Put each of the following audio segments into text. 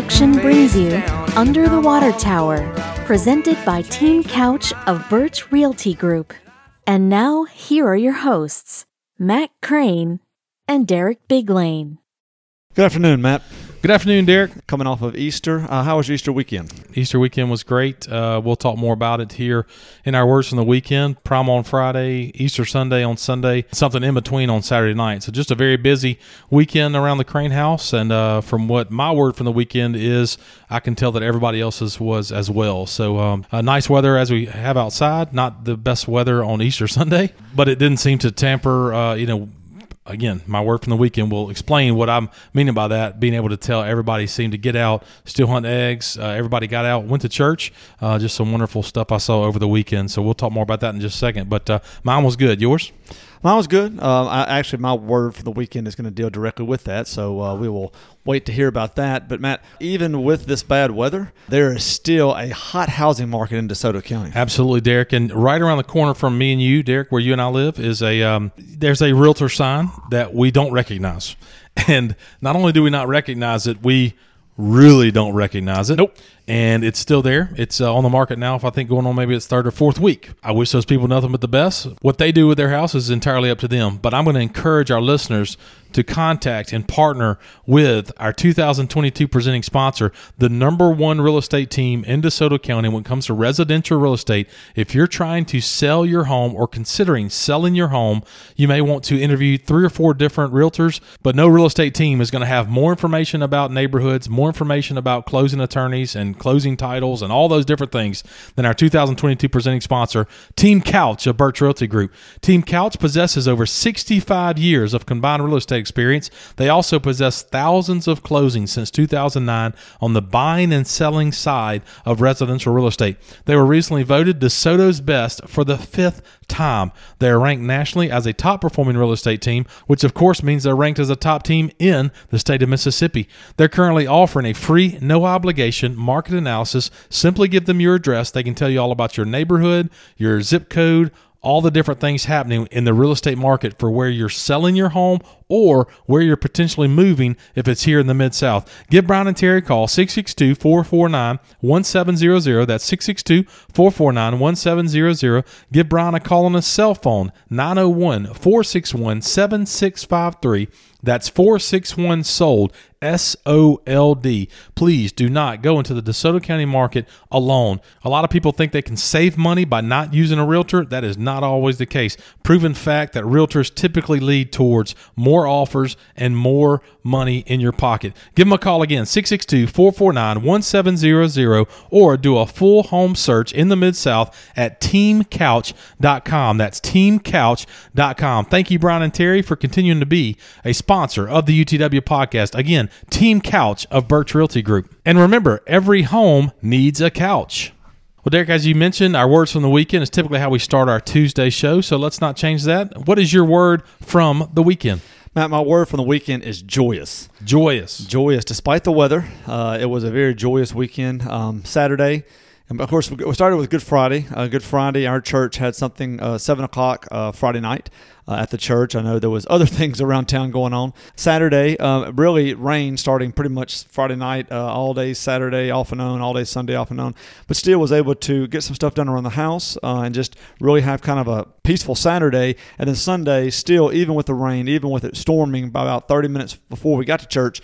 production brings you Under the Water Tower, presented by Team Couch of Birch Realty Group. And now, here are your hosts, Matt Crane and Derek Biglane. Good afternoon, Matt. Good afternoon, Derek. Coming off of Easter, uh, how was your Easter weekend? Easter weekend was great. Uh, we'll talk more about it here in our words from the weekend. Prom on Friday, Easter Sunday on Sunday, something in between on Saturday night. So just a very busy weekend around the Crane House. And uh, from what my word from the weekend is, I can tell that everybody else's was as well. So um, nice weather as we have outside. Not the best weather on Easter Sunday, but it didn't seem to tamper, uh, you know again, my word from the weekend will explain what I'm meaning by that. Being able to tell everybody seemed to get out, still hunt eggs. Uh, everybody got out, went to church. Uh, just some wonderful stuff I saw over the weekend. So we'll talk more about that in just a second. But uh, mine was good. Yours? Mine was good. Uh, I, actually, my word for the weekend is going to deal directly with that, so uh, we will wait to hear about that. But Matt, even with this bad weather, there is still a hot housing market in DeSoto County. Absolutely, Derek. And right around the corner from me and you, Derek, where you and I live, is a um, there's a realtor sign that we don't recognize. And not only do we not recognize it, we really don't recognize it. Nope and it's still there. It's uh, on the market now. If I think going on maybe its third or fourth week. I wish those people nothing but the best. What they do with their house is entirely up to them. But I'm going to encourage our listeners to contact and partner with our 2022 presenting sponsor, the number one real estate team in DeSoto County when it comes to residential real estate. If you're trying to sell your home or considering selling your home, you may want to interview three or four different realtors, but no real estate team is going to have more information about neighborhoods, more information about closing attorneys and closing titles and all those different things than our 2022 presenting sponsor, Team Couch of Birch Realty Group. Team Couch possesses over 65 years of combined real estate experience. They also possess thousands of closings since 2009 on the buying and selling side of residential real estate. They were recently voted DeSoto's best for the fifth time. They are ranked nationally as a top performing real estate team, which of course means they're ranked as a top team in the state of Mississippi. They're currently offering a free, no obligation market analysis. Simply give them your address. They can tell you all about your neighborhood, your zip code, all the different things happening in the real estate market for where you're selling your home or where you're potentially moving if it's here in the Mid South. Give Brian and Terry a call 662 449 1700. That's 662 449 1700. Give Brian a call on his cell phone 901 461 7653. That's 461 sold, S O L D. Please do not go into the DeSoto County market alone. A lot of people think they can save money by not using a realtor. That is not always the case. Proven fact that realtors typically lead towards more offers and more money in your pocket. Give them a call again, 662 449 1700, or do a full home search in the Mid South at teamcouch.com. That's teamcouch.com. Thank you, Brian and Terry, for continuing to be a sponsor of the UTW podcast. Again, Team Couch of Birch Realty Group. And remember, every home needs a couch. Well, Derek, as you mentioned, our words from the weekend is typically how we start our Tuesday show, so let's not change that. What is your word from the weekend? Matt, my word from the weekend is joyous. Joyous. Joyous. Despite the weather, uh, it was a very joyous weekend. Um, Saturday, and of course, we started with Good Friday. Uh, Good Friday, our church had something uh, seven o'clock uh, Friday night uh, at the church. I know there was other things around town going on. Saturday, uh, really rain starting pretty much Friday night, uh, all day Saturday off and on, all day Sunday off and on. But still was able to get some stuff done around the house and just really have kind of a peaceful Saturday. And then Sunday, still even with the rain, even with it storming by about 30 minutes before we got to church,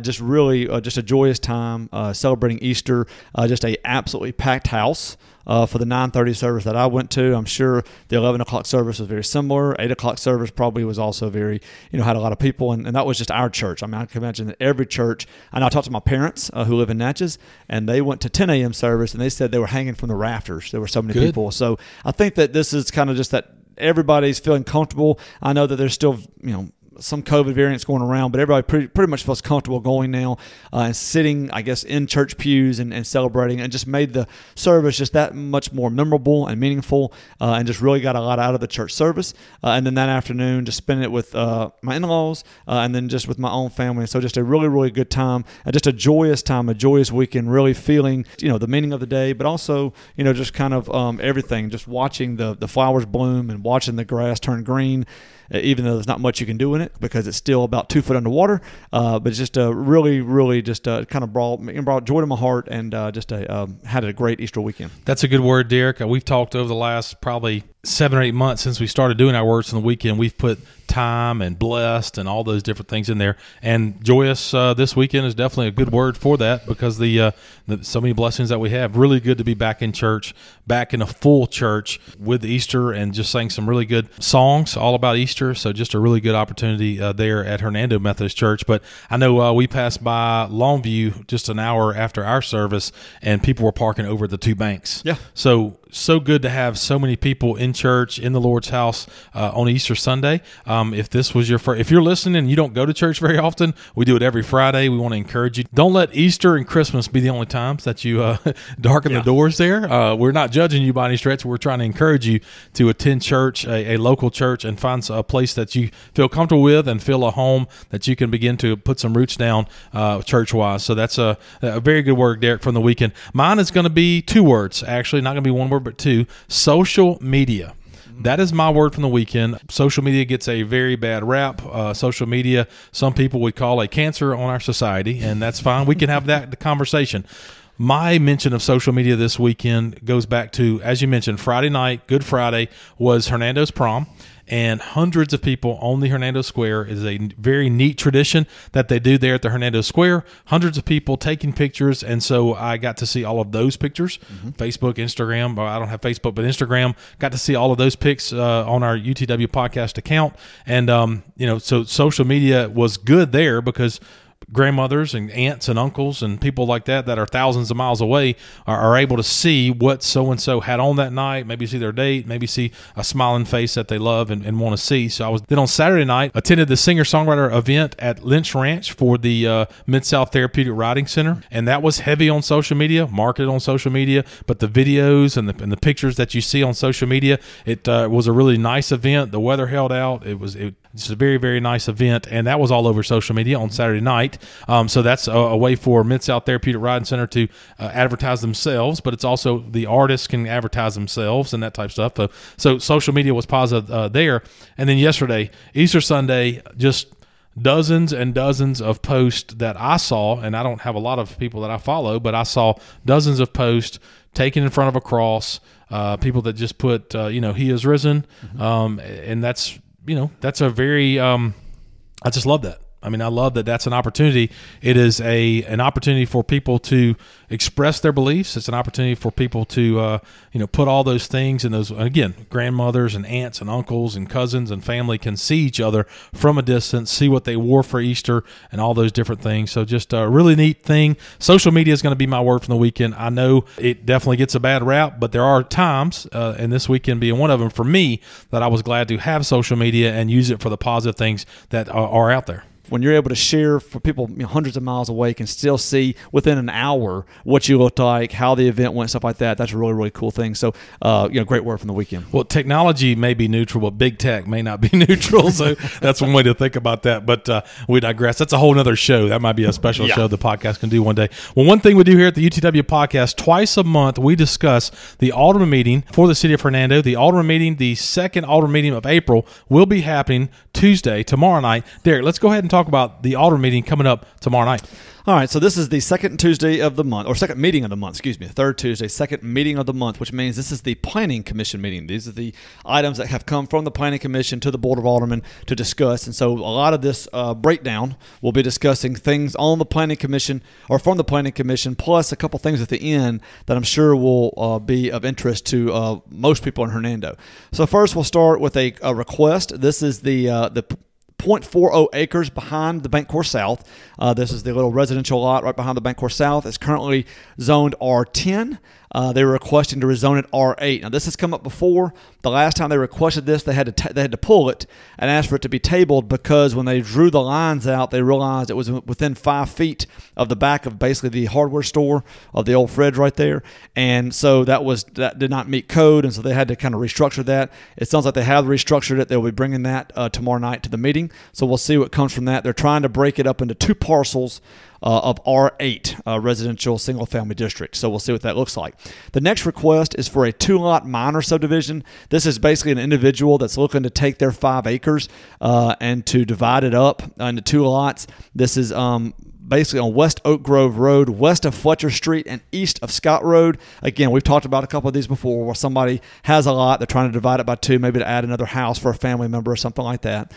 just really just a joyous time celebrating Easter. just a absolutely packed house uh, for the 9:30 service that I went to. I'm sure the 11 o'clock service was very similar. 8 o'clock service probably was also very, you know, had a lot of people, and, and that was just our church. I mean, I can imagine that every church. I know I talked to my parents uh, who live in Natchez, and they went to 10 a.m. service, and they said they were hanging from the rafters. There were so many Good. people. So I think that this is kind of just that everybody's feeling comfortable. I know that there's still, you know, some COVID variants going around, but everybody pretty, pretty much feels comfortable going now uh, and sitting, I guess, in church pews and, and, celebrating, and just made the service just that much more memorable and meaningful, uh, and just really got a lot out of the church service. Uh, and then that afternoon, just spent it with uh, my in-laws, uh, and then just with my own family. So just a really, really good time, and just a joyous time, a joyous weekend. Really feeling, you know, the meaning of the day, but also, you know, just kind of um, everything. Just watching the the flowers bloom and watching the grass turn green even though there's not much you can do in it because it's still about two foot underwater. Uh, but it's just a really, really just uh, kind of brought brought joy to my heart and uh, just a, um, had a great Easter weekend. That's a good word, Derek. Uh, we've talked over the last probably seven or eight months since we started doing our words on the weekend. We've put time and blessed and all those different things in there. And joyous uh, this weekend is definitely a good word for that because the, uh, the, so many blessings that we have. Really good to be back in church, back in a full church with Easter, and just sang some really good songs all about Easter. So just a really good opportunity uh, there at Hernando Methodist Church. But I know uh, we passed by Longview just an hour after our service, and people were parking over the two banks. Yeah. So so good to have so many people in church in the Lord's house uh, on Easter Sunday. Um, if this was your first, if you're listening and you don't go to church very often, we do it every Friday. We want to encourage you. Don't let Easter and Christmas be the only times that you uh, darken yeah. the doors there. Uh, we're not judging you by any stretch. We're trying to encourage you to attend church, a, a local church, and find a place that you feel comfortable with and feel a home that you can begin to put some roots down uh, church wise. So that's a, a very good word, Derek, from the weekend. Mine is going to be two words, actually, not going to be one word but two, social media. That is my word from the weekend. Social media gets a very bad rap. Uh, social media, some people would call a cancer on our society, and that's fine. We can have that conversation. My mention of social media this weekend goes back to, as you mentioned, Friday night, Good Friday, was Hernando's prom and hundreds of people on the Hernando Square. is a very neat tradition that they do there at the Hernando Square. Hundreds of people taking pictures, and so I got to see all of those pictures. Mm-hmm. Facebook, Instagram. I don't have Facebook, but Instagram. Got to see all of those pics uh, on our UTW podcast account, and um, you know, so social media was good there because grandmothers and aunts and uncles and people like that that are thousands of miles away are, are able to see what so and so had on that night, maybe see their date, maybe see a smiling face that they love and, and want to see. So I was then on Saturday night attended the singer songwriter event at Lynch Ranch for the uh, Mid South Therapeutic Riding Center, and that was heavy on social media, marketed on social media, but the videos and the, and the pictures that you see on social media, it uh, was a really nice event. The weather held out. It was it, it's a very, very nice event, and that was all over social media on Saturday night. Um, so that's a, a, way for Mid South Therapeutic Riding Center to uh, advertise themselves, but it's also the artists can advertise themselves and that type of stuff. So, so social media was positive uh, there. And then yesterday, Easter Sunday, just dozens and dozens of posts that I saw, and I don't have a lot of people that I follow, but I saw dozens of posts taken in front of a cross. Uh, people that just put, uh, you know, he is risen, mm-hmm. um, and that's you know, that's a very, um, I just love that. I mean, I love that that's an opportunity. It is a an opportunity for people to express their beliefs. It's an opportunity for people to uh, you know put all those things and those again grandmothers and aunts and uncles and cousins and family can see each other from a distance, see what they wore for Easter and all those different things. So just a really neat thing. Social media is going to be my word from the weekend. I know it definitely gets a bad rap, but there are times, uh, and this weekend being one of them for me, that I was glad to have social media and use it for the positive things that are, are out there when you're able to share for people you know, hundreds of miles away can still see within an hour what you looked like, how the event went, stuff like that. That's a really really cool thing. So, uh, you know, great work from the weekend. Well, technology may be neutral, but big tech may not be neutral. So that's one way to think about that. But uh, we digress. That's a whole other show. That might be a special yeah. show the podcast can do one day. Well, one thing we do here at the UTW podcast twice a month we discuss the Alderman meeting for the city of Hernando. The Alderman meeting, the second Alderman meeting of April, will be happening Tuesday, tomorrow night. Derek, let's go ahead and talk about the Alder meeting coming up tomorrow night. All right, so this is the second Tuesday of the month, or second meeting of the month, excuse me, third Tuesday, second meeting of the month, which means this is the Planning Commission meeting. These are the items that have come from the Planning Commission to the Board of Aldermen to discuss. And so a lot of this uh, breakdown will be discussing things on the Planning Commission or from the Planning Commission, plus a couple things at the end that I'm sure will uh, be of interest to uh, most people in Hernando. So first, we'll start with a, a request. This is the uh, the 0.40 acres behind the Bancorp South. Uh, this is the little residential lot right behind the Bancorp South. It's currently zoned R10. Uh, they were requesting to rezone it R8. Now this has come up before. The last time they requested this, they had to t- they had to pull it and ask for it to be tabled because when they drew the lines out, they realized it was within five feet of the back of basically the hardware store of the old Fred's right there, and so that was that did not meet code, and so they had to kind of restructure that. It sounds like they have restructured it. They'll be bringing that uh, tomorrow night to the meeting, so we'll see what comes from that. They're trying to break it up into two parcels uh, of R8 uh, residential single family district. So we'll see what that looks like. The next request is for a two lot minor subdivision. This is basically an individual that's looking to take their five acres uh, and to divide it up into two lots. This is um, basically on West Oak Grove Road, west of Fletcher Street and east of Scott Road. Again, we've talked about a couple of these before where somebody has a lot, they're trying to divide it by two, maybe to add another house for a family member or something like that.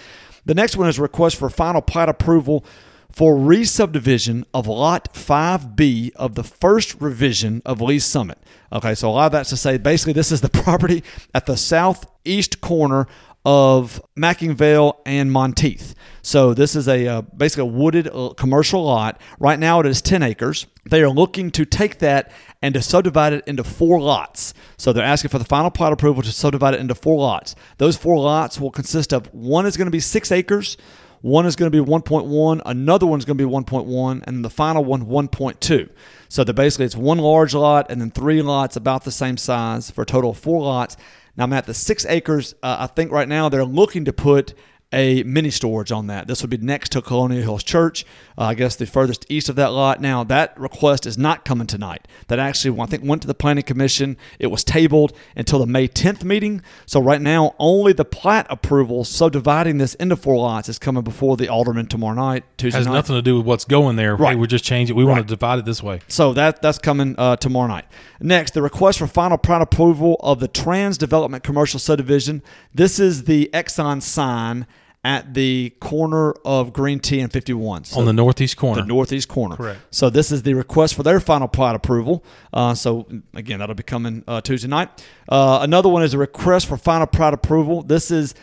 The next one is a request for final plat approval for re-subdivision of Lot 5B of the first revision of Lee's Summit. Okay, so a lot of that's to say basically this is the property at the southeast corner of McIngvale and Monteith. So this is a uh, basically a wooded uh, commercial lot. Right now it is 10 acres. They are looking to take that and to subdivide it into four lots. So they're asking for the final plat approval to subdivide it into four lots. Those four lots will consist of one is going to be six acres, one is going to be 1.1, another one is going to be 1.1, and the final one 1.2. So that basically it's one large lot and then three lots about the same size for a total of four lots. Now I'm at the six acres. Uh, I think right now they're looking to put a mini storage on that. This would be next to Colonial Hills Church, uh, I guess the furthest east of that lot. Now, that request is not coming tonight. That actually, I think, went to the Planning Commission. It was tabled until the May 10th meeting. So, right now, only the plat approval subdividing this into four lots is coming before the alderman tomorrow night, Tuesday Has night. nothing to do with what's going there. Right. Hey, we just changing it. We want to divide it this way. So that that's coming uh, tomorrow night. Next, the request for final plat approval of the Trans Development Commercial Subdivision. This is the Exxon sign at the corner of Green T and 51. So on the northeast corner. the northeast corner. Correct. So this is the request for their final plat approval. Uh, so again, that'll be coming uh, Tuesday night. Uh, another one is a request for final plat approval. This is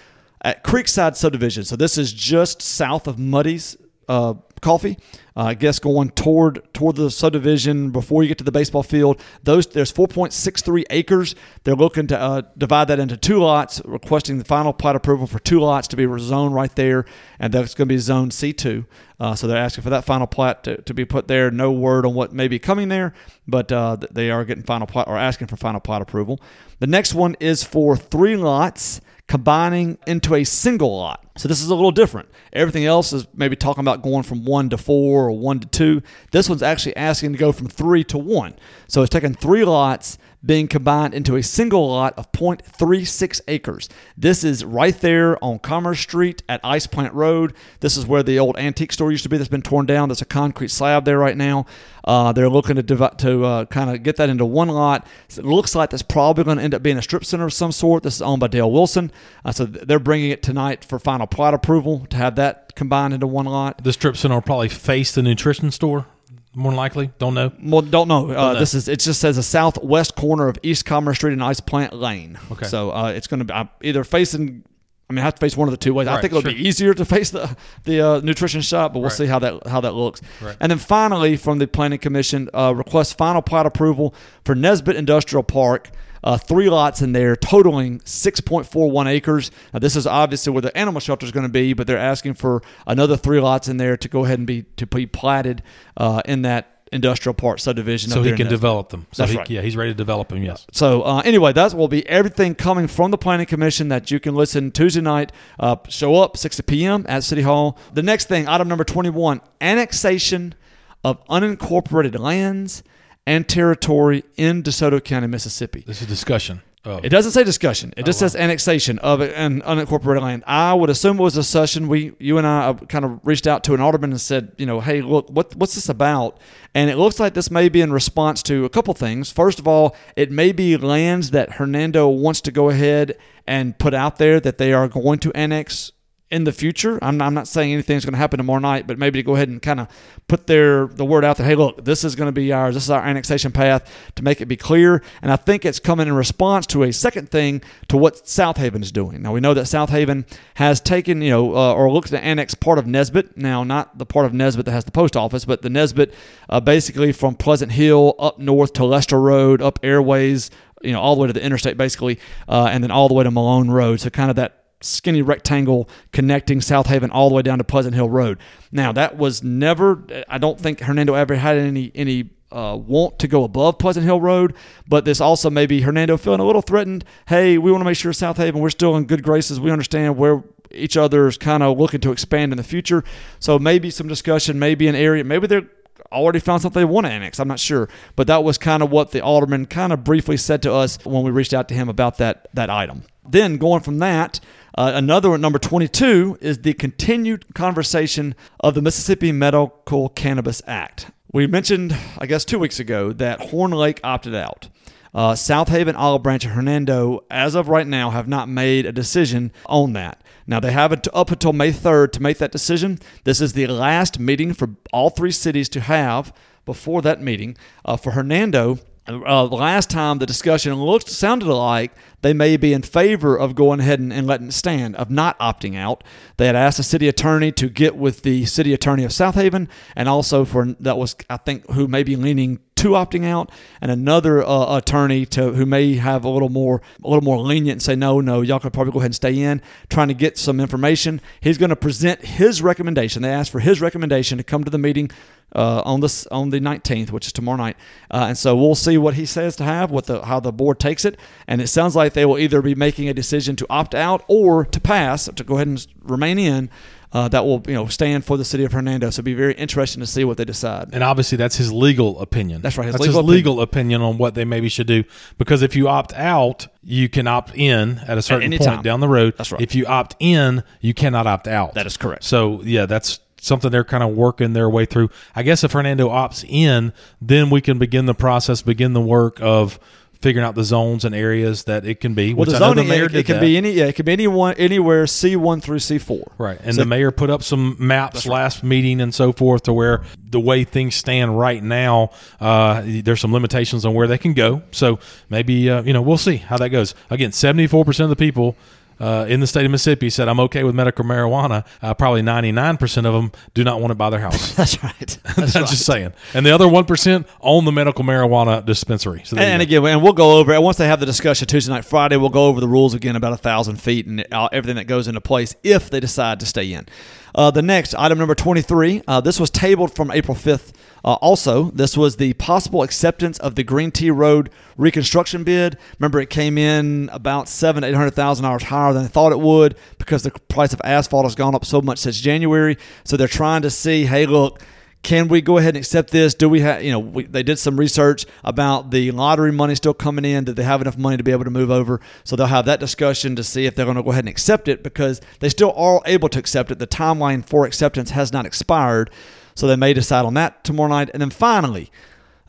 at Creekside Subdivision. So this is just south of Muddy's uh, Coffee. Uh, I guess going toward toward the subdivision before you get to the baseball field. Those there's 4.63 acres. They're looking to uh, divide that into two lots, requesting the final plat approval for two lots to be zoned right there, and that's going to be zone C2. Uh, so they're asking for that final plat to, to be put there. No word on what may be coming there, but uh, they are getting final plat or asking for final plat approval. The next one is for three lots combining into a single lot. So this is a little different. Everything else is maybe talking about going from one to four or one to two. This one's actually asking to go from three to one. So it's taking three lots being combined into a single lot of 0.36 acres. This is right there on Commerce Street at Ice Plant Road. This is where the old antique store used to be that's been torn down. There's a concrete slab there right now. Uh, they're looking to to uh, kind of get that into one lot. So it looks like that's probably going to end up being a strip center of some sort. This is owned by Dale Wilson. Uh, so they're bringing it tonight for final plat approval to have that combined into one lot. The strip center will probably face the nutrition store, more than likely. Don't know. Well, don't know. Uh, know. This is it. Just says the southwest corner of East Commerce Street and Ice Plant Lane. Okay. So uh, it's going to be uh, either facing. I mean, I have to face one of the two ways. I think it'll sure. be easier to face the the uh, nutrition shop, but we'll Right. see how that how that looks. Right. And then finally, from the Planning Commission, uh, request final plot approval for Nesbit Industrial Park. Uh, three lots in there, totaling 6.41 acres. Now, this is obviously where the animal shelter is going to be, but they're asking for another three lots in there to go ahead and be to be platted uh, in that industrial park subdivision. So he can develop them. So That's he, right. Yeah, he's ready to develop them. Yes. So uh, anyway, that will be everything coming from the Planning Commission that you can listen Tuesday night. Uh, show up 6 p.m. at City Hall. The next thing, item number 21, annexation of unincorporated lands and territory in DeSoto County, Mississippi. This is discussion. Oh, It doesn't say discussion. It just says annexation of an unincorporated land. I would assume it was a session. We, you and I, uh, kind of reached out to an alderman and said, you know, hey, look, what, what's this about? And it looks like this may be in response to a couple things. First of all, it may be lands that Hernando wants to go ahead and put out there that they are going to annex in the future. I'm, I'm not saying anything's going to happen tomorrow night, but maybe to go ahead and kind of put their the word out there. Hey, look, this is going to be ours. This is our annexation path to make it be clear. And I think it's coming in response to a second thing to what Southaven is doing. Now we know that Southaven has taken, you know, uh, or looks to annex part of Nesbit. Now not the part of Nesbit that has the post office, but the Nesbit, uh, basically from Pleasant Hill up north to Lester Road, up Airways, you know, all the way to the interstate, basically, uh, and then all the way to Malone Road. So kind of that skinny rectangle connecting Southaven all the way down to Pleasant Hill Road. Now that was never. I don't think Hernando ever had any any. Uh, want to go above Pleasant Hill Road, but this also maybe Hernando feeling a little threatened. Hey, we want to make sure Southaven we're still in good graces. We understand where each other is kind of looking to expand in the future. So maybe some discussion, maybe an area, maybe they're already found something they want to annex. I'm not sure, but that was kind of what the alderman kind of briefly said to us when we reached out to him about that that item. Then going from that, uh, another number 22, is the continued conversation of the Mississippi Medical Cannabis Act. We mentioned, I guess, two weeks ago that Horn Lake opted out. Uh, Southaven, Olive Branch, and Hernando, as of right now, have not made a decision on that. Now, they have it up until May 3rd to make that decision. This is the last meeting for all three cities to have before that meeting. Uh, for Hernando, uh, last time the discussion looked sounded like they may be in favor of going ahead and, and, letting it stand, of not opting out. They had asked the city attorney to get with the city attorney of Southaven, and also for that was I think who may be leaning to opting out, and another uh, attorney to who may have a little more a little more lenient and say no, no, y'all could probably go ahead and stay in, trying to get some information. He's going to present his recommendation. They asked for his recommendation to come to the meeting uh, on this on the 19th, which is tomorrow night. Uh, and so we'll see what he says to have, what the how the board takes it. And it sounds like they will either be making a decision to opt out or to pass to go ahead and remain in. Uh, that will you know stand for the city of Hernando. So it'll be very interesting to see what they decide. And obviously, that's his legal opinion. That's right. His that's legal his legal opinion. opinion on what they maybe should do. Because if you opt out, you can opt in at a certain at point time. down the road. That's right. If you opt in, you cannot opt out. That is correct. So yeah, that's something they're kind of working their way through. I guess if Hernando opts in, then we can begin the process, begin the work of figuring out the zones and areas that it can be. Well, the zoning the it, it can that. be any yeah, it can be anyone anywhere C one through C four. Right, and so, the mayor put up some maps last right. meeting and so forth to where the way things stand right now, uh, there's some limitations on where they can go. So maybe uh, you know we'll see how that goes. Again, seventy four percent of the people uh, in the state of Mississippi said, I'm okay with medical marijuana. Uh, probably 99% of them do not want it by their house. That's right. That's, That's right. just saying. And the other 1% own the medical marijuana dispensary. So and, and again, and we'll go over it. Once they have the discussion Tuesday night, Friday, we'll go over the rules again about a 1,000 feet and everything that goes into place if they decide to stay in. Uh, the next, item number 23, uh, this was tabled from April 5th. Uh, also, this was the possible acceptance of the Green T Road reconstruction bid. Remember, it came in about seven, eight hundred thousand dollars higher than they thought it would because the price of asphalt has gone up so much since January. So they're trying to see, hey, look, can we go ahead and accept this? Do we have, you know, we, they did some research about the lottery money still coming in. Did they have enough money to be able to move over? So they'll have that discussion to see if they're going to go ahead and accept it because they still are able to accept it. The timeline for acceptance has not expired. So they may decide on that tomorrow night. And then finally,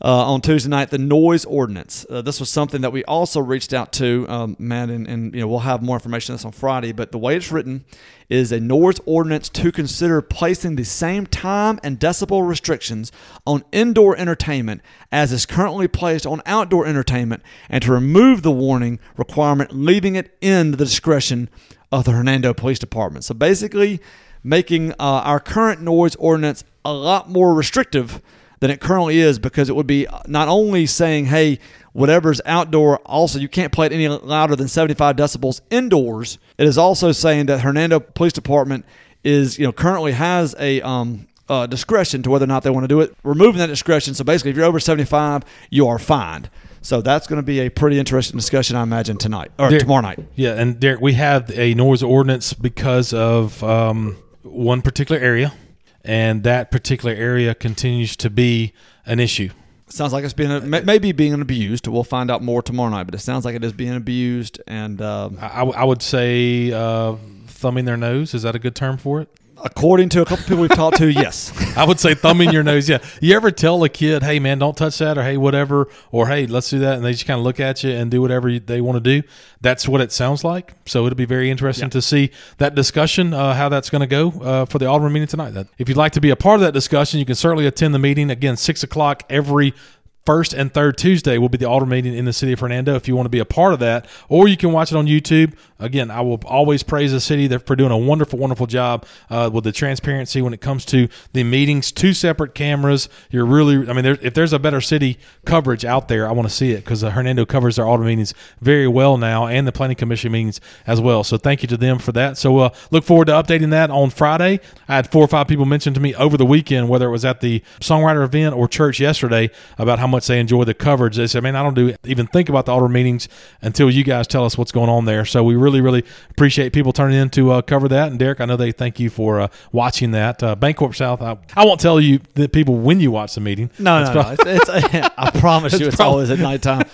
uh, on Tuesday night, the noise ordinance. Uh, this was something that we also reached out to, um, Matt, and, and, you know we'll have more information on this on Friday. But the way it's written is a noise ordinance to consider placing the same time and decibel restrictions on indoor entertainment as is currently placed on outdoor entertainment, and to remove the warning requirement, leaving it in the discretion of the Hernando Police Department. So basically, making uh, our current noise ordinance a lot more restrictive than it currently is because it would be not only saying, hey, whatever's outdoor, also you can't play it any louder than 75 decibels indoors. It is also saying that Hernando Police Department is, you know, currently has a um, uh, discretion to whether or not they want to do it. Removing that discretion, so basically, if you're over 75, you are fined. So that's going to be a pretty interesting discussion, I imagine, tonight or Derek, tomorrow night. Yeah, and Derek, we have a noise ordinance because of um, one particular area and that particular area continues to be an issue. Sounds like it's being maybe being abused. We'll find out more tomorrow night, but it sounds like it is being abused. And um, I, I, would say uh, thumbing their nose is that a good term for it? According to a couple people we've talked to, yes. I would say thumbing your nose. Yeah. You ever tell a kid, "Hey, man, don't touch that," or "Hey, whatever," or "Hey, let's do that," and they just kind of look at you and do whatever they want to do? That's what it sounds like. So it'll be very interesting yeah. to see that discussion, uh, how that's going to go uh, for the Alderman meeting tonight. That if you'd like to be a part of that discussion, you can certainly attend the meeting again six o'clock every first and third Tuesday will be the alder meeting in the city of Hernando if you want to be a part of that, or you can watch it on YouTube. Again, I will always praise the city for doing a wonderful, wonderful job uh, with the transparency when it comes to the meetings. Two separate cameras. You're really, I mean, there, if there's a better city coverage out there, I want to see it because uh, Hernando covers their alder meetings very well now and the planning commission meetings as well. So thank you to them for that. So uh, look forward to updating that on Friday. I had four or five people mention to me over the weekend, whether it was at the songwriter event or church yesterday, about how much much they enjoy the coverage. They say, man, I don't do even think about the altar meetings until you guys tell us what's going on there. So we really, really appreciate people turning in to uh, cover that. And Derek, I know they thank you for uh, watching that. Uh, Bancorp South, I, I won't tell you the people when you watch the meeting. No, no, no. It's, it's, I promise you, it's, always at nighttime.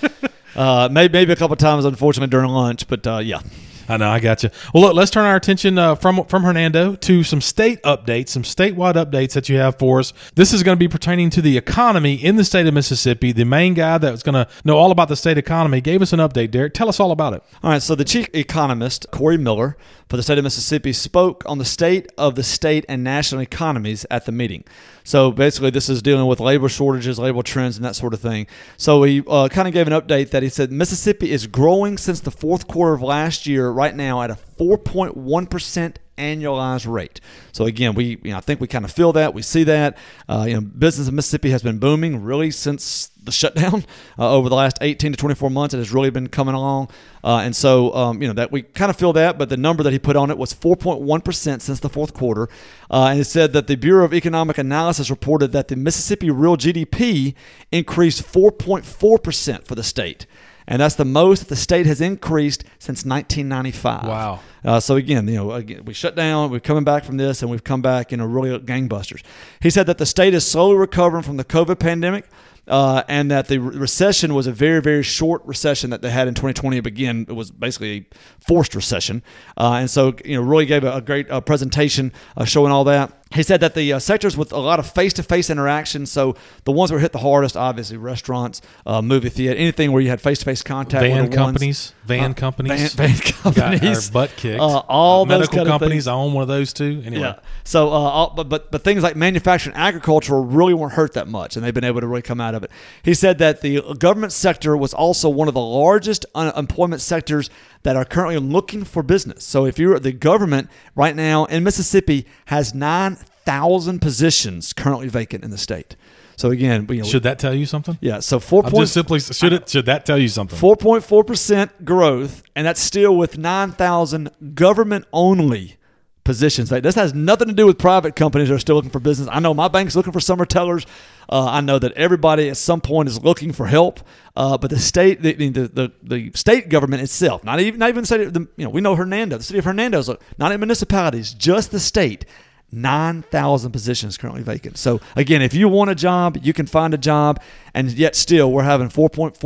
Uh, maybe, maybe a couple times, unfortunately, during lunch, but uh, yeah. I know, I got you. Well, look, let's turn our attention uh, from from Hernando to some state updates, some statewide updates that you have for us. This is going to be pertaining to the economy in the state of Mississippi. The main guy that's going to know all about the state economy gave us an update. Derek, tell us all about it. All right. So the chief economist Corey Miller for the state of Mississippi spoke on the state of the state and national economies at the meeting. So basically, this is dealing with labor shortages, labor trends, and that sort of thing. So he uh, kind of gave an update that he said Mississippi is growing since the fourth quarter of last year, right now at a 4.1% annualized rate. So again, we you know, I think we kind of feel that we see that. Uh, you know, business in Mississippi has been booming really since the shutdown uh, over the last 18 to 24 months. It has really been coming along, uh, and so um, you know that we kind of feel that. But the number that he put on it was 4.1 percent since the fourth quarter, uh, and it said that the Bureau of Economic Analysis reported that the Mississippi real GDP increased 4.4 percent for the state and that's the most that the state has increased since 1995. Wow. Uh, so again, you know, again, we shut down. We're coming back from this, and we've come back, you know, really gangbusters. He said that the state is slowly recovering from the COVID pandemic. Uh, and that the recession was a very, very short recession that they had in 2020. Again, it was basically a forced recession. Uh, and so, you know, really gave a, a great uh, presentation uh, showing all that. He said that the uh, sectors with a lot of face-to-face interaction, so the ones that were hit the hardest, obviously restaurants, uh, movie theater, anything where you had face-to-face contact. Van companies, ones, van uh, companies, van, van companies, butt kicked. Uh, all medical companies. I own one of those too. Anyway. Yeah. So, uh, all, but, but but things like manufacturing, agriculture really weren't hurt that much, and they've been able to really come out of it. He said that the government sector was also one of the largest unemployment sectors that are currently looking for business. So, if you're the government right now in Mississippi has nine thousand positions currently vacant in the state. So again, you know, should that tell you something? Yeah. So four point simply should it should that tell you something? Four point four percent growth, and that's still with nine thousand government only positions. This has nothing to do with private companies that are still looking for business. I know my bank's looking for summer tellers. Uh, I know that everybody at some point is looking for help, uh, but the state, the, the, the, the, state government itself, not even not even state, the, you know, we know Hernando, the city of Hernando, not in municipalities, just the state 9,000 positions currently vacant. So, again, if you want a job, you can find a job, and yet still we're having 4.4%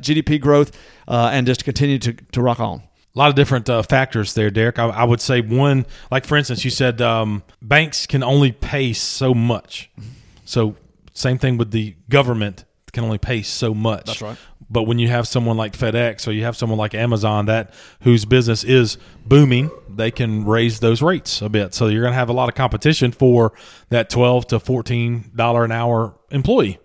GDP growth uh, and just continue to, to rock on. A lot of different uh, factors there, Derek. I, I, would say one, like for instance, you said um, banks can only pay so much. So, same thing with the government can only pay so much. That's right. But when you have someone like FedEx or you have someone like Amazon that whose business is booming, they can raise those rates a bit. So you're going to have a lot of competition for that 12 to 14 dollar an hour employee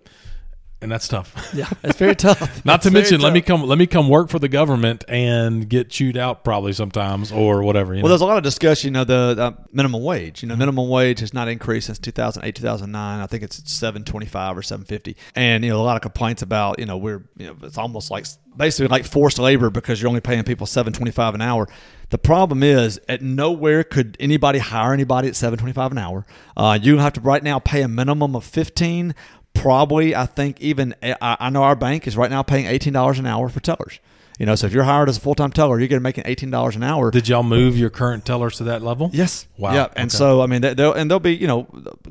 and that's tough. Yeah, it's very tough. Not to mention, let me come let me come work for the government and get chewed out probably sometimes or whatever. well, know? there's a lot of discussion. You know, the uh, minimum wage. You know, mm-hmm. minimum wage has not increased since 2008, 2009. I think it's 725 or 750. And you know, a lot of complaints about you know we're you know it's almost like basically like forced labor because you're only paying people 725 an hour. The problem is, at nowhere could anybody hire anybody at 725 an hour. Uh, you have to right now pay a minimum of 15 probably I think even I know our bank is right now paying eighteen dollars an hour for tellers. You know, so if you're hired as a full time teller, you're going to making eighteen dollars an hour. Did y'all move your current tellers to that level? Yes. Wow. Yeah. And okay. so I mean, they'll and they'll be you know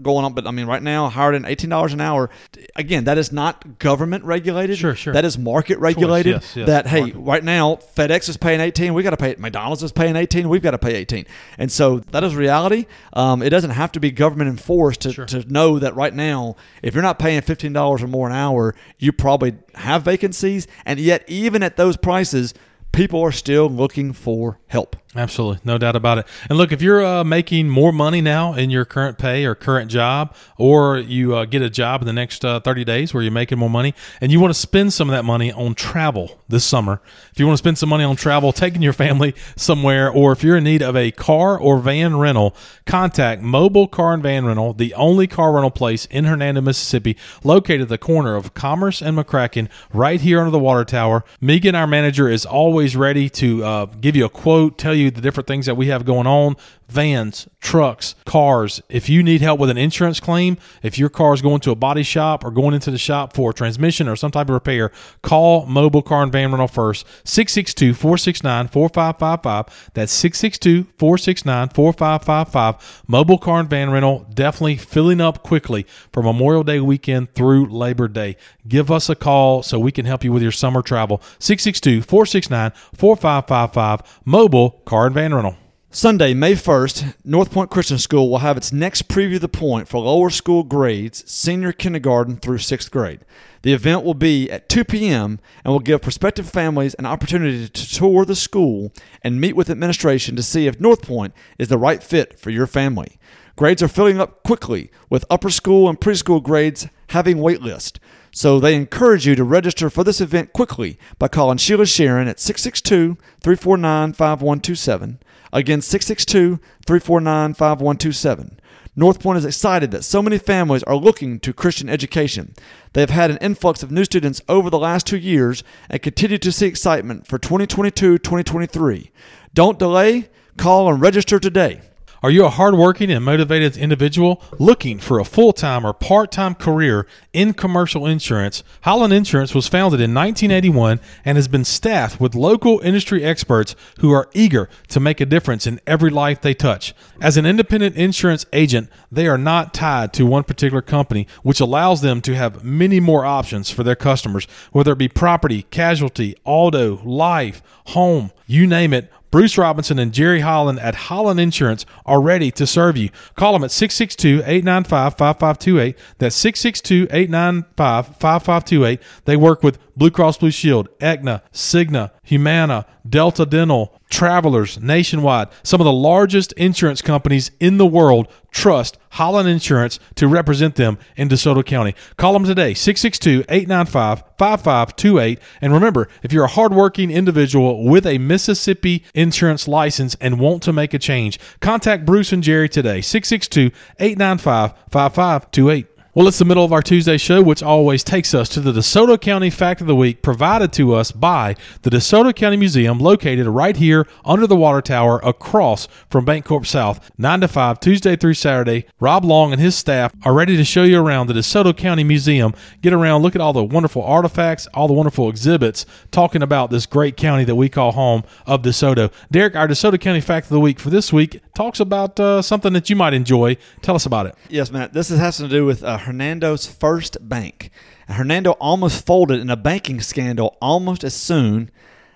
going on, but I mean, right now hired in eighteen dollars an hour. Again, that is not government regulated. Sure, sure. That is market regulated. Yes, yes, that hey, market. right now FedEx is paying eighteen. We got to pay. McDonald's is paying eighteen. We've got to pay eighteen. And so that is reality. Um, it doesn't have to be government enforced to, sure. to know that right now, if you're not paying fifteen dollars or more an hour, you probably have vacancies. And yet, even at those prices prices people are still looking for help. Absolutely, no doubt about it. And look, if you're uh, making more money now in your current pay or current job, or you uh, get a job in the next uh, 30 days where you're making more money, and you want to spend some of that money on travel this summer, if you want to spend some money on travel, taking your family somewhere, or if you're in need of a car or van rental, contact Mobile Car and Van Rental, the only car rental place in Hernando, Mississippi, located at the corner of Commerce and McCracken, right here under the water tower. Megan, our manager, is always ready to uh, give you a quote, tell you the different things that we have going on vans, trucks, cars. If you need help with an insurance claim, if your car is going to a body shop or going into the shop for transmission or some type of repair, call Mobile Car and Van Rental first. 662 469 4555. That's 662 469 4555. Mobile Car and Van Rental definitely filling up quickly for Memorial Day weekend through Labor Day. Give us a call so we can help you with your summer travel. 662 469 4555. Mobile Car and Van Rental. Sunday, May 1st, North Point Christian School will have its next preview of the point for lower school grades, senior kindergarten through sixth grade. The event will be at 2 p.m. and will give prospective families an opportunity to tour the school and meet with administration to see if North Point is the right fit for your family. Grades are filling up quickly, with upper school and preschool grades having wait lists. So they encourage you to register for this event quickly by calling Sheila Sharon at 662 349 5127. Again, 662 349 5127. North Point is excited that so many families are looking to Christian education. They have had an influx of new students over the last two years and continue to see excitement for 2022 2023. Don't delay, call and register today. Are you a hardworking and motivated individual looking for a full time or part time career in commercial insurance? Holland Insurance was founded in 1981 and has been staffed with local industry experts who are eager to make a difference in every life they touch. As an independent insurance agent, they are not tied to one particular company, which allows them to have many more options for their customers, whether it be property, casualty, auto, life, home, you name it. Bruce Robinson and Jerry Holland at Holland Insurance are ready to serve you. Call them at 662 895 5528. That's 662 895 5528. They work with Blue Cross Blue Shield, Aetna, Cigna, Humana, Delta Dental, Travelers, Nationwide. Some of the largest insurance companies in the world trust Holland Insurance to represent them in DeSoto County. Call them today, 662 895 5528. And remember, if you're a hardworking individual with a Mississippi insurance license and want to make a change, contact Bruce and Jerry today, 662 895 5528. Well, it's the middle of our Tuesday show, which always takes us to the DeSoto County Fact of the Week, provided to us by the DeSoto County Museum, located right here under the water tower across from Bancorp South, 9 to 5, Tuesday through Saturday. Rob Long and his staff are ready to show you around the DeSoto County Museum. Get around, look at all the wonderful artifacts, all the wonderful exhibits, talking about this great county that we call home of DeSoto. Derek, our DeSoto County Fact of the Week for this week talks about uh, something that you might enjoy. Tell us about it. Yes, Matt. This has to do with uh, Hernando's first bank. Hernando almost folded in a banking scandal almost as soon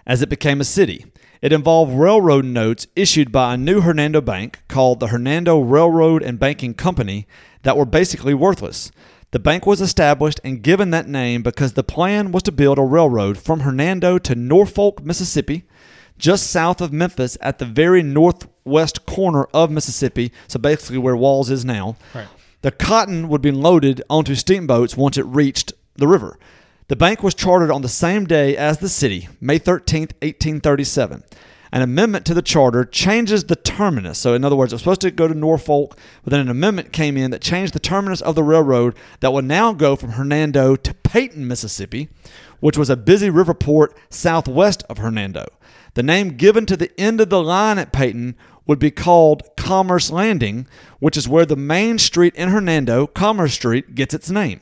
as it became a city. It involved railroad notes issued by a new Hernando bank called the Hernando Railroad and Banking Company that were basically worthless. The bank was established and given that name because the plan was to build a railroad from Hernando to Norfolk, Mississippi, just south of Memphis at the very northwest corner of Mississippi, so basically where Walls is now. Right. The cotton would be loaded onto steamboats once it reached the river. The bank was chartered on the same day as the city, May 13, 1837. An amendment to the charter changes the terminus. So, in other words, it was supposed to go to Norfolk, but then an amendment came in that changed the terminus of the railroad that would now go from Hernando to Peyton, Mississippi, which was a busy river port southwest of Hernando. The name given to the end of the line at Peyton would be called Commerce Landing, which is where the main street in Hernando, Commerce Street, gets its name.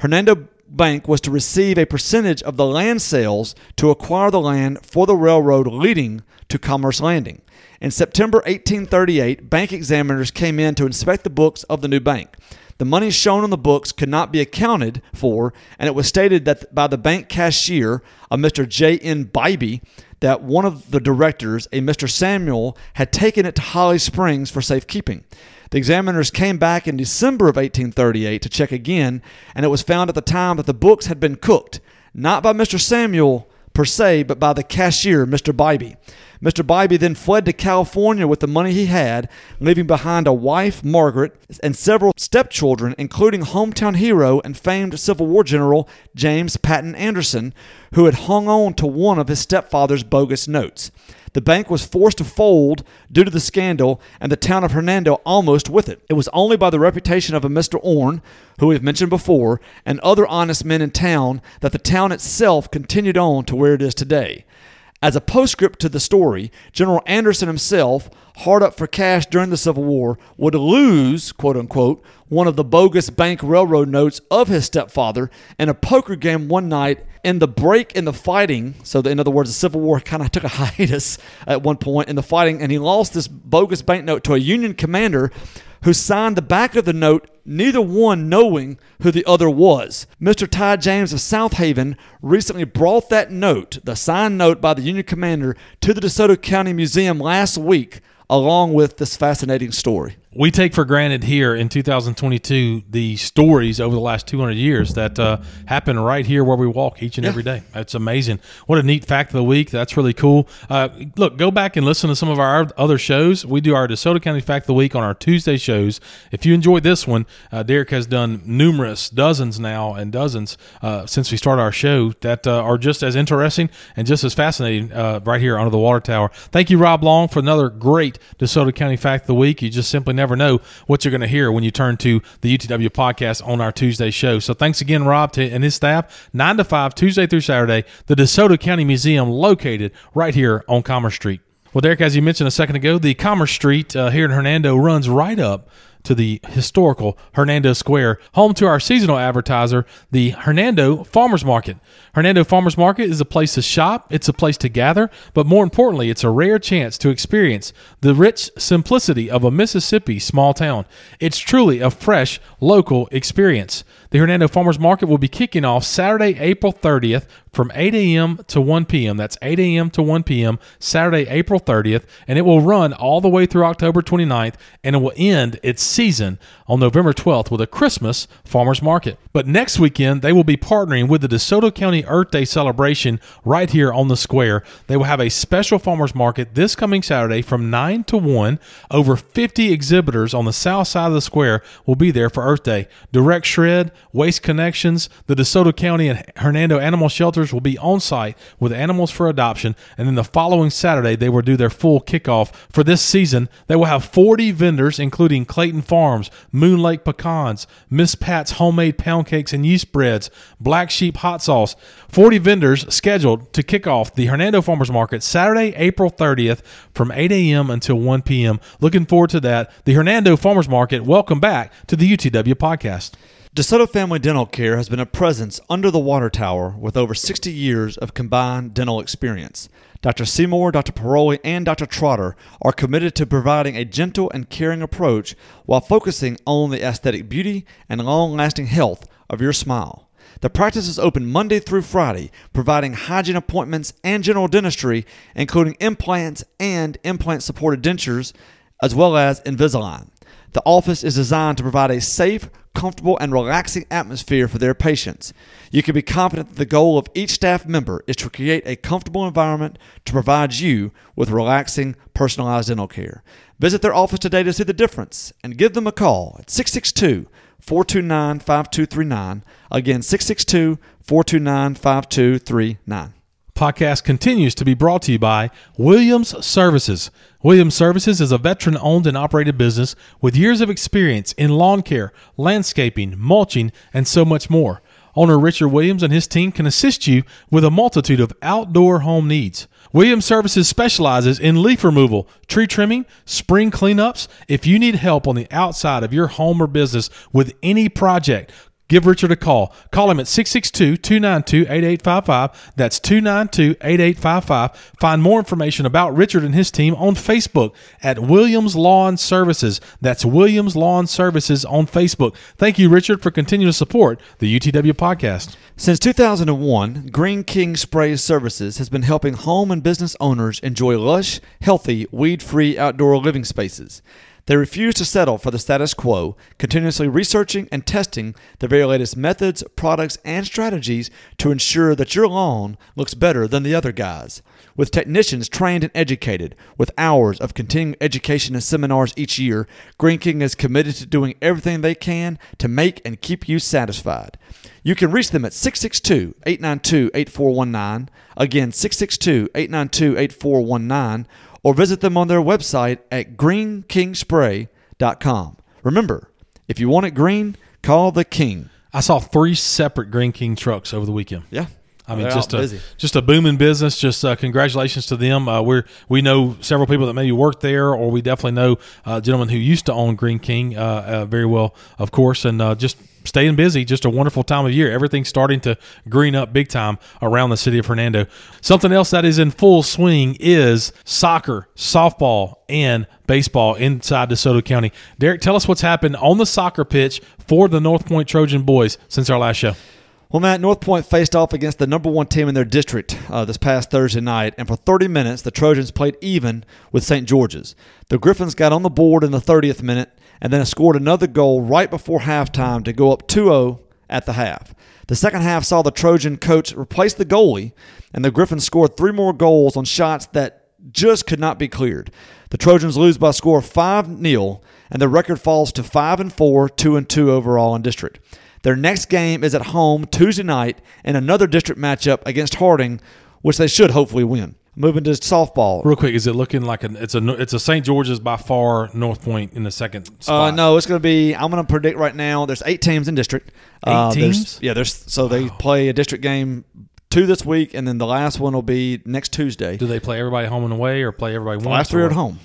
Hernando Bank was to receive a percentage of the land sales to acquire the land for the railroad leading to Commerce Landing. In September 1838, bank examiners came in to inspect the books of the new bank. The money shown on the books could not be accounted for, and it was stated that by the bank cashier, a Mr. J. N. Bybee, that one of the directors, a Mr. Samuel, had taken it to Holly Springs for safekeeping. The examiners came back in December of 1838 to check again, and it was found at the time that the books had been cooked, not by Mr. Samuel per se, but by the cashier, Mr. Bybee. Mr. Bybee then fled to California with the money he had, leaving behind a wife, Margaret, and several stepchildren, including hometown hero and famed Civil War general James Patton Anderson, who had hung on to one of his stepfather's bogus notes. The bank was forced to fold due to the scandal, and the town of Hernando almost with it. It was only by the reputation of a Mr. Orne, who we've mentioned before, and other honest men in town that the town itself continued on to where it is today. As a postscript to the story, General Anderson himself, hard up for cash during the Civil War, would lose, quote unquote, one of the bogus bank railroad notes of his stepfather in a poker game one night in the break in the fighting. So, in other words, the Civil War kind of took a hiatus at one point in the fighting, and he lost this bogus banknote to a Union commander who signed the back of the note, neither one knowing who the other was. Mr. Ty James of Southaven recently brought that note, the signed note by the Union commander, to the DeSoto County Museum last week, along with this fascinating story we take for granted here in 2022 the stories over the last 200 years that uh, happen right here where we walk each and yeah. every day. That's amazing. What a neat fact of the week. That's really cool. Uh, look, go back and listen to some of our other shows. We do our DeSoto County Fact of the Week on our Tuesday shows. If you enjoyed this one, uh, Derek has done numerous, dozens now, and dozens uh, since we started our show that uh, are just as interesting and just as fascinating uh, right here under the water tower. Thank you, Rob Long, for another great DeSoto County Fact of the Week. You just simply never know what you're going to hear when you turn to the UTW podcast on our Tuesday show. So thanks again, Rob, to, and his staff. 9 to 5, Tuesday through Saturday, the DeSoto County Museum located right here on Commerce Street. Well, Derek, as you mentioned a second ago, the Commerce Street uh, here in Hernando runs right up to the historical Hernando Square, home to our seasonal advertiser, the Hernando Farmers Market. Hernando Farmers Market is a place to shop, it's a place to gather, but more importantly, it's a rare chance to experience the rich simplicity of a Mississippi small town. It's truly a fresh, local experience. The Hernando Farmers Market will be kicking off Saturday, April 30th from 8 a.m. to 1 p.m. That's 8 a.m. to 1 p.m. Saturday, April 30th, and it will run all the way through October 29th, and it will end its season on November 12th with a Christmas farmers market. But next weekend, they will be partnering with the DeSoto County Earth Day celebration right here on the square. They will have a special farmers market this coming Saturday from 9 to 1. Over 50 exhibitors on the south side of the square will be there for Earth Day. Direct Shred, Waste Connections, the DeSoto County and Hernando Animal Shelters will be on site with animals for adoption. And then the following Saturday, they will do their full kickoff for this season. They will have 40 vendors, including Clayton Farms, Moon Lake Pecans, Miss Pat's Homemade Pound Cakes and Yeast Breads, Black Sheep Hot Sauce. 40 vendors scheduled to kick off the Hernando Farmers Market Saturday, April 30th from 8 a.m. until 1 p.m. Looking forward to that. The Hernando Farmers Market, welcome back to the UTW podcast. DeSoto Family Dental Care has been a presence under the water tower with over 60 years of combined dental experience. Dr. Seymour, Dr. Paroli, and Dr. Trotter are committed to providing a gentle and caring approach while focusing on the aesthetic beauty and long lasting health of your smile. The practice is open Monday through Friday, providing hygiene appointments and general dentistry, including implants and implant supported dentures, as well as Invisalign. The office is designed to provide a safe, comfortable, and relaxing atmosphere for their patients. You can be confident that the goal of each staff member is to create a comfortable environment to provide you with relaxing, personalized dental care. Visit their office today to see the difference and give them a call at 662 429 5239. Again, 662 429 5239 podcast continues to be brought to you by Williams Services. Williams Services is a veteran owned and operated business with years of experience in lawn care, landscaping, mulching, and so much more. Owner Richard Williams and his team can assist you with a multitude of outdoor home needs. Williams Services specializes in leaf removal, tree trimming, spring cleanups. If you need help on the outside of your home or business with any project, Give Richard a call. Call him at 662 292 8855. That's 292 8855. Find more information about Richard and his team on Facebook at Williams Lawn Services. That's Williams Lawn Services on Facebook. Thank you, Richard, for continuing to support the UTW podcast. Since 2001, Green King Spray Services has been helping home and business owners enjoy lush, healthy, weed free outdoor living spaces. They refuse to settle for the status quo, continuously researching and testing the very latest methods, products, and strategies to ensure that your lawn looks better than the other guys. With technicians trained and educated, with hours of continuing education and seminars each year, Green King is committed to doing everything they can to make and keep you satisfied. You can reach them at 662 892 8419. Again, 662 892 8419 or visit them on their website at greenkingspray.com. Remember, if you want it green, call the king. I saw three separate Green King trucks over the weekend. Yeah. I mean, They're just a busy. just a booming business. Just uh, congratulations to them. Uh, we're we know several people that maybe work there, or we definitely know a gentleman who used to own Green King uh, uh, very well, of course, and uh, just staying busy. Just a wonderful time of year. Everything's starting to green up big time around the city of Hernando. Something else that is in full swing is soccer, softball, and baseball inside DeSoto County. Derek, tell us what's happened on the soccer pitch for the North Point Trojan boys since our last show. Well, Matt, North Point faced off against the number one team in their district uh, this past Thursday night, and for 30 minutes, the Trojans played even with St. George's. The Griffins got on the board in the 30th minute and then scored another goal right before halftime to go up 2 0 at the half. The second half saw the Trojan coach replace the goalie, and the Griffins scored three more goals on shots that just could not be cleared. The Trojans lose by a score of 5 0, and the record falls to 5 and 4, 2 and 2 overall in district. Their next game is at home Tuesday night in another district matchup against Harding, which they should hopefully win. Moving to softball. Real quick, is it looking like an it's a it's a St. George's by far North Point in the second Uh, spot? no, it's going to be. I'm going to predict right now. There's eight teams in district. Uh, Eight there's- teams? Yeah. There's so they play a district game two this week, and then the last one will be next Tuesday. Do they play everybody home and away, or play everybody The once? last three or are at home.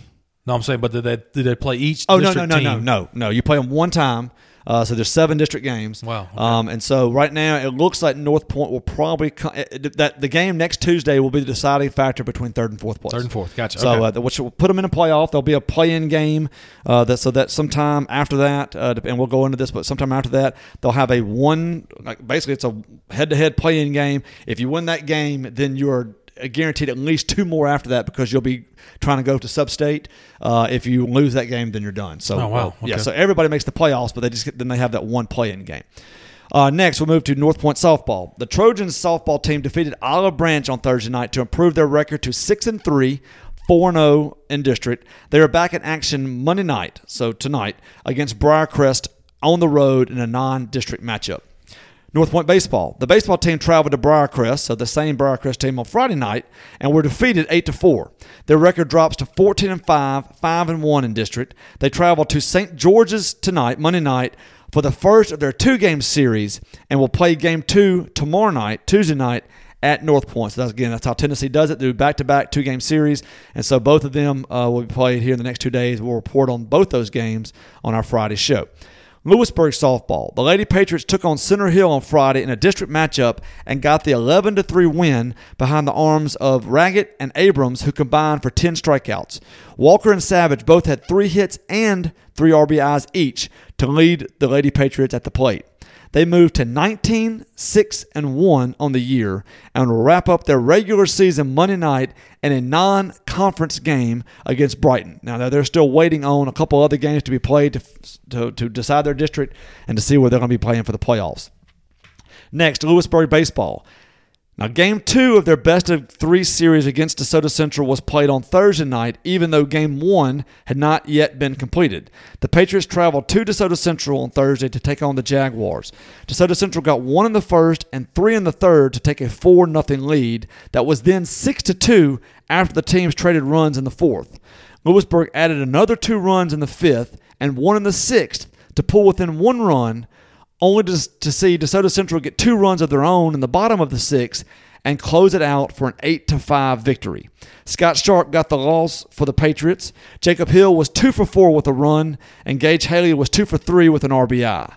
No, I'm saying, but did they did they play each? Oh no no district no no team? no no! You play them one time. Uh, so there's seven district games. Wow, okay. Um, and so right now it looks like North Point will probably co- eh, that the game next Tuesday will be the deciding factor between third and fourth place. Third and fourth, gotcha. So okay. uh, which will put them in a playoff. There'll be a play-in game. Uh, that so that sometime after that, uh, and we'll go into this, but sometime after that, they'll have a one. Like basically, it's a head-to-head play-in game. If you win that game, then you're guaranteed at least two more after that because you'll be trying to go to sub-state. Uh, if you lose that game, then you're done. So Oh, wow. uh, yeah, so everybody makes the playoffs, but they just get, then they have that one play-in game. Uh, next, we'll move to North Point softball. The Trojans softball team defeated Olive Branch on Thursday night to improve their record to six and three, four and zero in district. They are back in action Monday night, so tonight against Briarcrest on the road in a non-district matchup. North Point baseball. The baseball team traveled to Briarcrest, so the same Briarcrest team on Friday night, and were defeated eight to four. Their record drops to 14 and five, five and one in district. They travel to St. George's tonight, Monday night, for the first of their two-game series, and will play game two tomorrow night, Tuesday night, at North Point. So that's again, that's how Tennessee does it. They do back-to-back two-game series, and so both of them uh, will be played here in the next two days. We'll report on both those games on our Friday show. Lewisburg softball. The Lady Patriots took on Center Hill on Friday in a district matchup and got the 11 3 win behind the arms of Raggett and Abrams, who combined for 10 strikeouts. Walker and Savage both had three hits and three RBIs each to lead the Lady Patriots at the plate. They move to 19, 6, and 1 on the year and will wrap up their regular season Monday night in a non conference game against Brighton. Now, they're still waiting on a couple other games to be played to, to, to decide their district and to see where they're going to be playing for the playoffs. Next, Lewisburg Baseball. Now, game two of their best of three series against DeSoto Central was played on Thursday night, even though game one had not yet been completed. The Patriots traveled to DeSoto Central on Thursday to take on the Jaguars. DeSoto Central got one in the first and three in the third to take a 4 0 lead that was then 6 to 2 after the teams traded runs in the fourth. Lewisburg added another two runs in the fifth and one in the sixth to pull within one run only to, to see DeSoto Central get two runs of their own in the bottom of the sixth and close it out for an 8 to 5 victory. Scott Sharp got the loss for the Patriots. Jacob Hill was 2 for 4 with a run, and Gage Haley was 2 for 3 with an RBI.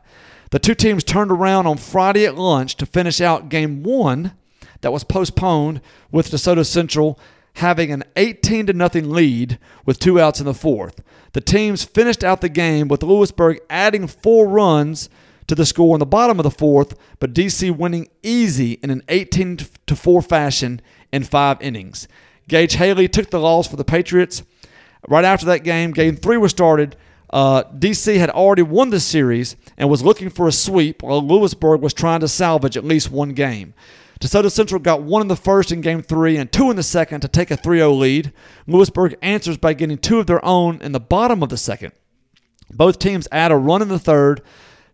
The two teams turned around on Friday at lunch to finish out game one that was postponed with DeSoto Central having an 18 to nothing lead with two outs in the fourth. The teams finished out the game with Lewisburg adding four runs to the score in the bottom of the fourth, but DC winning easy in an 18 to 4 fashion in five innings. Gage Haley took the loss for the Patriots. Right after that game, game three was started. Uh, DC had already won the series and was looking for a sweep, while Lewisburg was trying to salvage at least one game. DeSoto Central got one in the first in game three and two in the second to take a 3 0 lead. Lewisburg answers by getting two of their own in the bottom of the second. Both teams add a run in the third.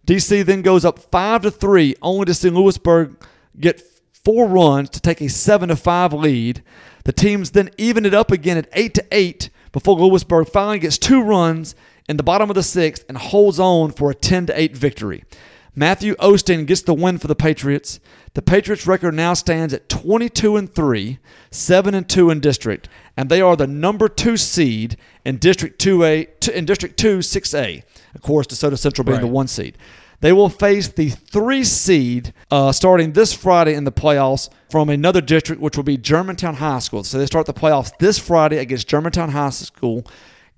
DC then goes up five to three, only to see Lewisburg get four runs to take a seven to five lead. The teams then even it up again at eight to eight before Lewisburg finally gets two runs in the bottom of the sixth and holds on for a ten to eight victory. Matthew Osteen gets the win for the Patriots. The Patriots record now stands at 22 and 3, 7 and 2 in district, and they are the number 2 seed in District 2A in District 2 6A. Of course, DeSoto Central being Right. the 1 seed. They will face the 3 seed uh, starting this Friday in the playoffs from another district which will be Germantown High School. So they start the playoffs this Friday against Germantown High School.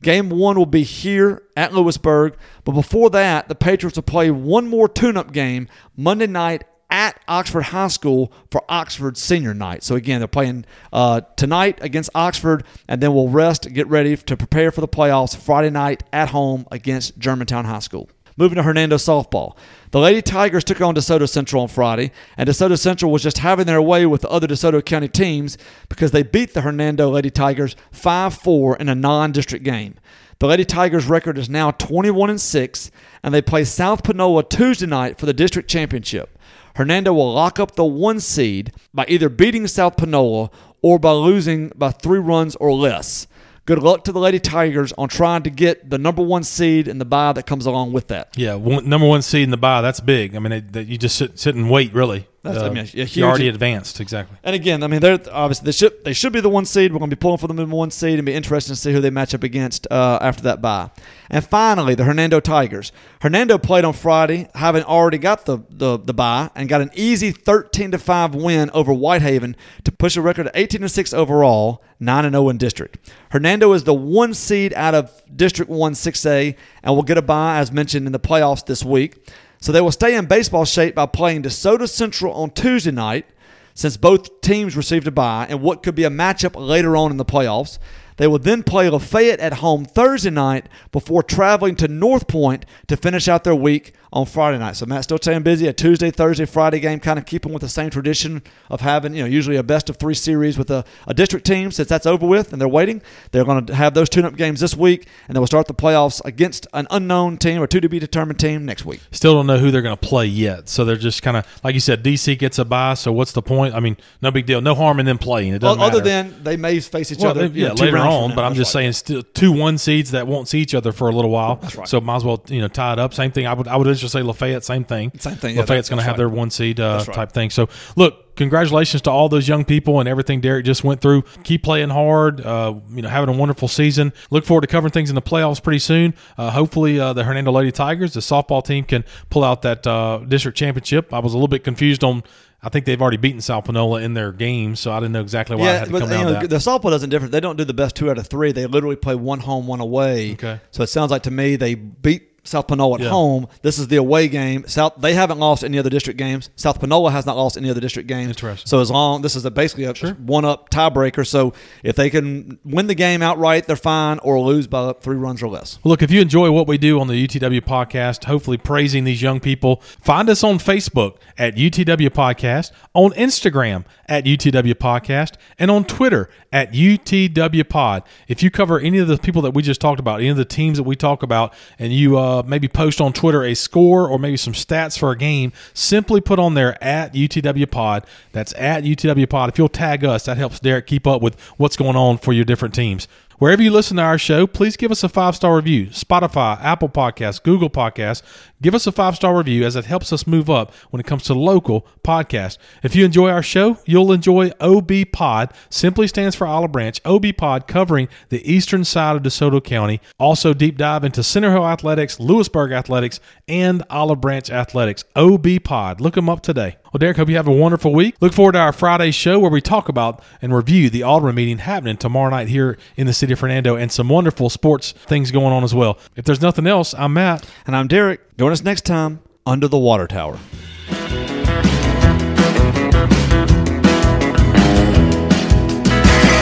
Game one will be here at Lewisburg. But before that, the Patriots will play one more tune up game Monday night at Oxford High School for Oxford senior night. So again, they're playing uh, tonight against Oxford, and then we'll rest, get ready to prepare for the playoffs Friday night at home against Germantown High School. Moving to Hernando softball. The Lady Tigers took on DeSoto Central on Friday, and DeSoto Central was just having their way with the other DeSoto County teams because they beat the Hernando Lady Tigers 5 4 in a non district game. The Lady Tigers record is now 21 and 6, and they play South Panola Tuesday night for the district championship. Hernando will lock up the one seed by either beating South Panola or by losing by three runs or less. Good luck to the Lady Tigers on trying to get the number one seed and the bye that comes along with that. Yeah, one, number one seed in the bye. That's big. I mean, you just sit, sit and wait. Really, That's- I mean, a huge- already advanced. Exactly. And again, I mean, they're obviously they should they should be the one seed. We're going to be pulling for them in one seed and be interested to see who they match up against uh, after that bye. And finally, the Hernando Tigers. Hernando played on Friday, having already got the the, the bye and got an easy thirteen to five win over Whitehaven to push a record of eighteen to six overall, nine and zero in district. Hernando is the one seed out of District One Six A and will get a bye as mentioned in the playoffs this week. So they will stay in baseball shape by playing DeSoto Central on Tuesday night since both teams received a bye and what could be a matchup later on in the playoffs. They will then play Lafayette at home Thursday night before traveling to North Point to finish out their week on Friday night. So Matt still staying busy. A Tuesday, Thursday, Friday game, kind of keeping with the same tradition of having you know usually a best of three series with a, a district team. Since that's over with and they're waiting, they're going to have those tune-up games this week, and they will start the playoffs against an unknown team or two to be determined team next week. Still don't know who they're going to play yet. So they're just kind of like you said. DC gets a bye. So what's the point? I mean, no big deal. No harm in them playing. It doesn't Other matter. than they may face each Well, other, yeah, know, later on. now. But I'm just right. saying, still two one seeds that won't see each other for a little while. That's right. So might as well you know tie it up. Same thing. I would I would just say Lafayette. Same thing. Same thing, yeah, Lafayette's that- going to have right. their one seed uh, right. type thing. So look, congratulations to all those young people and everything Derek just went through. Keep playing hard. Uh, you know, having a wonderful season. Look forward to covering things in the playoffs pretty soon. Uh, hopefully, uh, the Hernando Lady Tigers, the softball team, can pull out that uh, district championship. I was a little bit confused on. I think they've already beaten South Panola in their games, so I didn't know exactly why I Yeah, had to but come down know, that. the softball doesn't different. They don't do the best two out of three. They literally play one home, one away. Okay. So it sounds like to me they beat South Panola at Yeah. home. This is the away game. South they haven't lost any other district games. South Panola has not lost any other district games. Interesting. So as long this is a basically a one up tiebreaker. So if they can win the game outright, they're fine, or lose by three runs or less. Well, Look, if you enjoy what we do on the UTW podcast, hopefully praising these young people, find us on Facebook at UTW Podcast, on Instagram at UTW Podcast, and on Twitter at UTW Pod. If you cover any of the people that we just talked about, any of the teams that we talk about, and you uh, Uh, maybe post on Twitter a score or maybe some stats for a game, simply put on there at UTW Pod. That's at UTW Pod. If you'll tag us, that helps Derek keep up with what's going on for your different teams. Wherever you listen to our show, please give us a five star review. Spotify, Apple Podcasts, Google Podcasts. Give us a five star review as it helps us move up when it comes to local podcasts. If you enjoy our show, you'll enjoy OB Pod. Simply stands for Olive Branch. OB Pod covering the eastern side of DeSoto County. Also, deep dive into Center Hill Athletics, Lewisburg Athletics, and Olive Branch Athletics. OB Pod. Look them up today. Well, Derek, hope you have a wonderful week. Look forward to our Friday show where we talk about and review the Alderman meeting happening tomorrow night here in the city of Hernando and some wonderful sports things going on as well. If there's nothing else, I'm Matt. And I'm Derek. Join us next time under the water tower.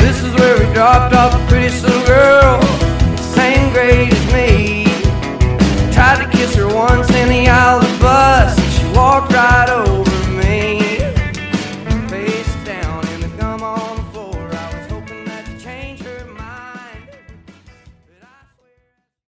This is where we dropped off the prettiest little girl, same grade as me. Tried to kiss her once in the aisle of the bus, she walked right